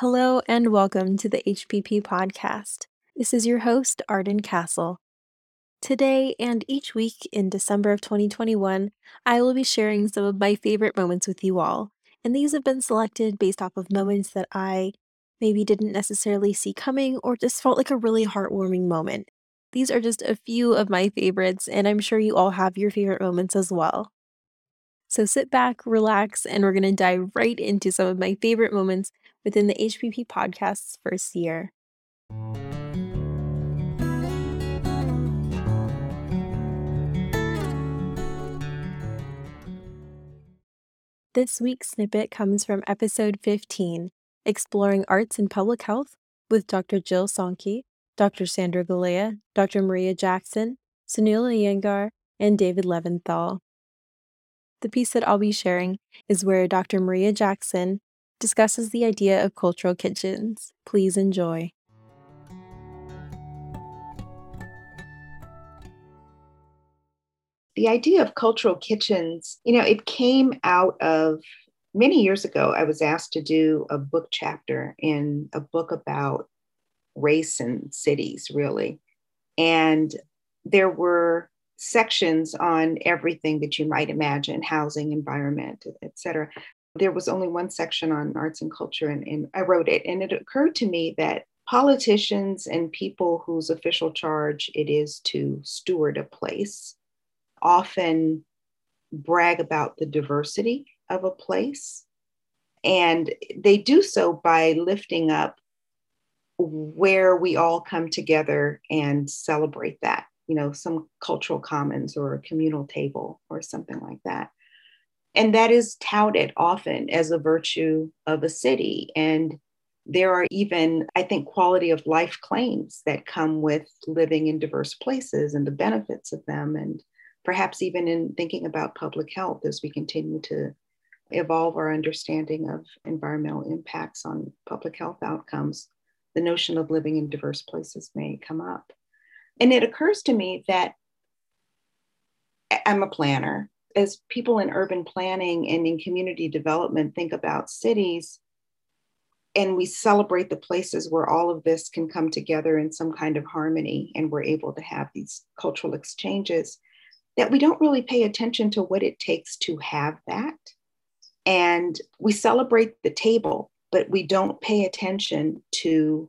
Hello and welcome to the HPP podcast. This is your host, Arden Castle. Today and each week in December of 2021, I will be sharing some of my favorite moments with you all. And these have been selected based off of moments that I maybe didn't necessarily see coming or just felt like a really heartwarming moment. These are just a few of my favorites, and I'm sure you all have your favorite moments as well. So sit back, relax, and we're going to dive right into some of my favorite moments within the HPP podcast's first year. This week's snippet comes from episode 15, Exploring Arts in Public Health, with Dr. Jill Sonke, Dr. Sandro Galea, Dr. Maria Jackson, Sunil Iyengar, and David Leventhal. The piece that I'll be sharing is where Dr. Maria Jackson discusses the idea of cultural kitchens. Please enjoy. The idea of cultural kitchens, you know, it came out of many years ago. I was asked to do a book chapter in a book about race and cities, really. And there were sections on everything that you might imagine housing, environment, et cetera there was only one section on arts and culture, and, and I wrote it. And it occurred to me that politicians and people whose official charge it is to steward a place often brag about the diversity of a place. And they do so by lifting up where we all come together and celebrate that, you know, some cultural commons or a communal table or something like that. And that is touted often as a virtue of a city. And there are even, I think, quality of life claims that come with living in diverse places and the benefits of them. And perhaps even in thinking about public health as we continue to evolve our understanding of environmental impacts on public health outcomes, the notion of living in diverse places may come up. And it occurs to me that I'm a planner as people in urban planning and in community development think about cities, and we celebrate the places where all of this can come together in some kind of harmony and we're able to have these cultural exchanges, that we don't really pay attention to what it takes to have that. And we celebrate the table, but we don't pay attention to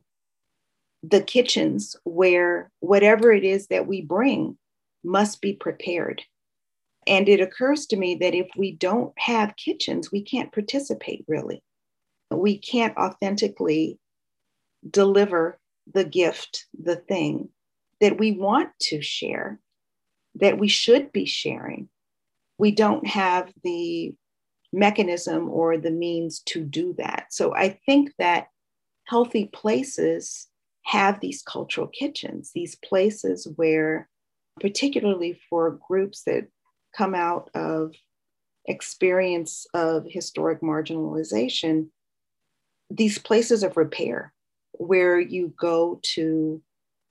the kitchens where whatever it is that we bring must be prepared and it occurs to me that if we don't have kitchens, we can't participate really. We can't authentically deliver the gift, the thing that we want to share, that we should be sharing. We don't have the mechanism or the means to do that. So I think that healthy places have these cultural kitchens, these places where, particularly for groups that come out of experience of historic marginalization, these places of repair where you go to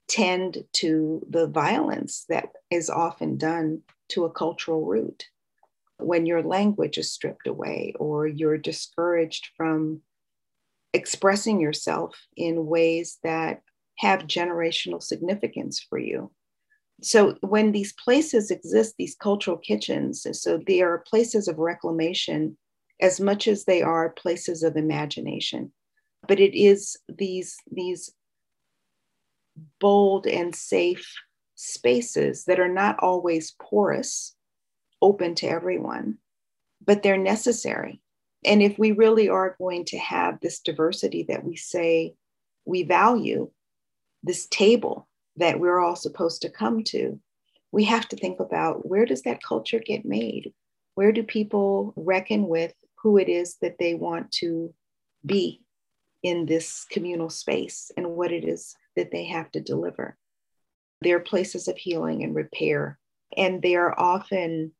tend to the violence that is often done to a cultural root. When your language is stripped away or you're discouraged from expressing yourself in ways that have generational significance for you so when these places exist these cultural kitchens so they are places of reclamation as much as they are places of imagination. But it is these these bold and safe spaces that are not always porous open to everyone but they're necessary. And if we really are going to have this diversity that we say we value this table that we're all supposed to come to, we have to think about where does that culture get made? Where do people reckon with who it is that they want to be in this communal space and what it is that they have to deliver? They're places of healing and repair, and they are often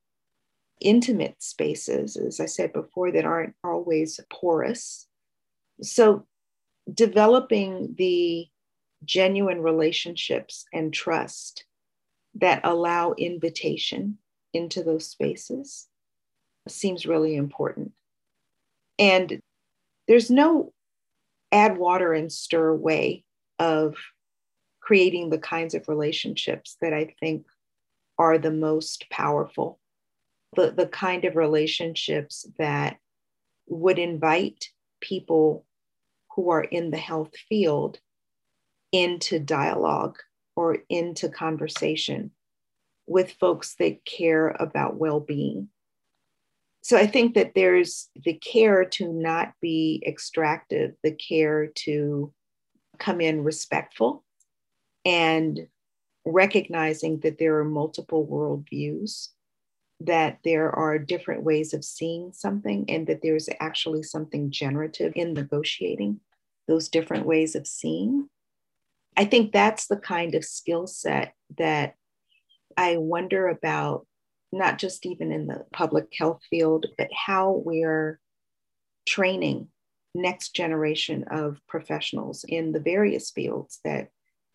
intimate spaces, as I said before, that aren't always porous. So, developing the genuine relationships and trust that allow invitation into those spaces seems really important. And there's no add water and stir way of creating the kinds of relationships that I think are the most powerful, the, the kind of relationships that would invite people who are in the health field into dialogue or into conversation with folks that care about well being. So I think that there's the care to not be extractive, the care to come in respectful and recognizing that there are multiple worldviews, that there are different ways of seeing something, and that there's actually something generative in negotiating those different ways of seeing. I think that's the kind of skill set that I wonder about, not just even in the public health field, but how we're training next generation of professionals in the various fields that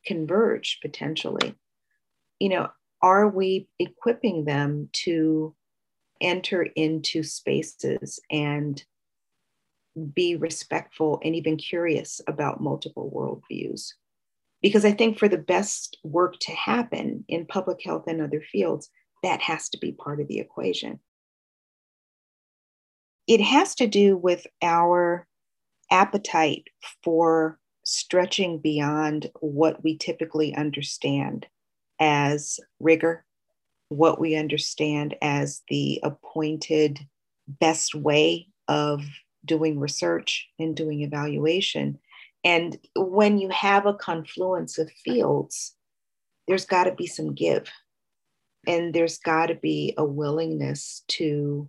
converge potentially. You know, are we equipping them to enter into spaces and be respectful and even curious about multiple worldviews? Because I think for the best work to happen in public health and other fields, that has to be part of the equation. It has to do with our appetite for stretching beyond what we typically understand as rigor, what we understand as the appointed best way of doing research and doing evaluation. And when you have a confluence of fields, there's got to be some give. And there's got to be a willingness to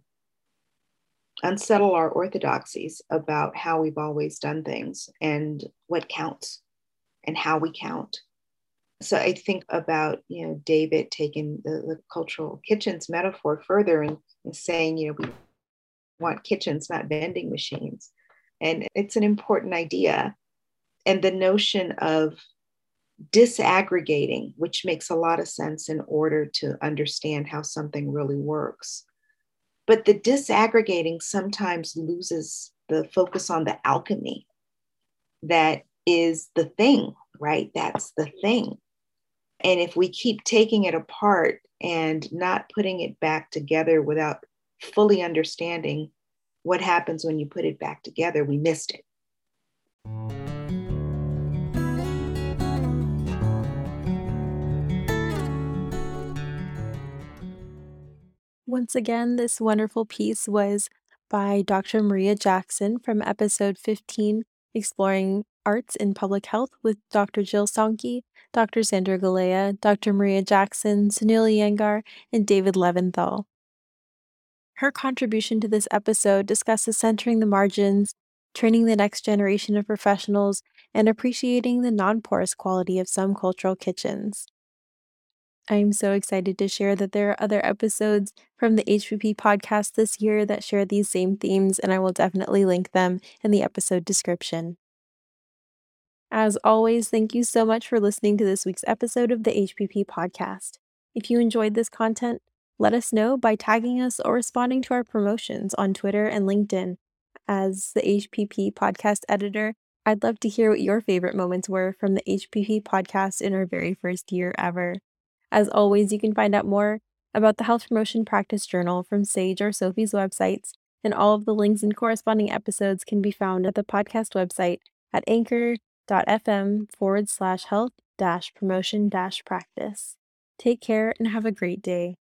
unsettle our orthodoxies about how we've always done things and what counts and how we count. So I think about, you know, David taking the, the cultural kitchens metaphor further and, and saying, you know, we want kitchens, not vending machines. And it's an important idea. And the notion of disaggregating, which makes a lot of sense in order to understand how something really works. But the disaggregating sometimes loses the focus on the alchemy that is the thing, right? That's the thing. And if we keep taking it apart and not putting it back together without fully understanding what happens when you put it back together, we missed it. Once again, this wonderful piece was by Dr. Maria Jackson from episode 15, Exploring Arts in Public Health with Dr. Jill Sonke, Dr. Sandro Galea, Dr. Maria Jackson, Sunil Iyengar, and David Leventhal. Her contribution to this episode discusses centering the margins, training the next generation of professionals, and appreciating the non porous quality of some cultural kitchens. I'm so excited to share that there are other episodes from the HPP podcast this year that share these same themes, and I will definitely link them in the episode description. As always, thank you so much for listening to this week's episode of the HPP podcast. If you enjoyed this content, let us know by tagging us or responding to our promotions on Twitter and LinkedIn. As the HPP podcast editor, I'd love to hear what your favorite moments were from the HPP podcast in our very first year ever. As always, you can find out more about the Health Promotion Practice Journal from Sage or SOPHE's websites, and all of the links and corresponding episodes can be found at the podcast website at anchor.fm forward slash health dash promotion dash practice. Take care and have a great day.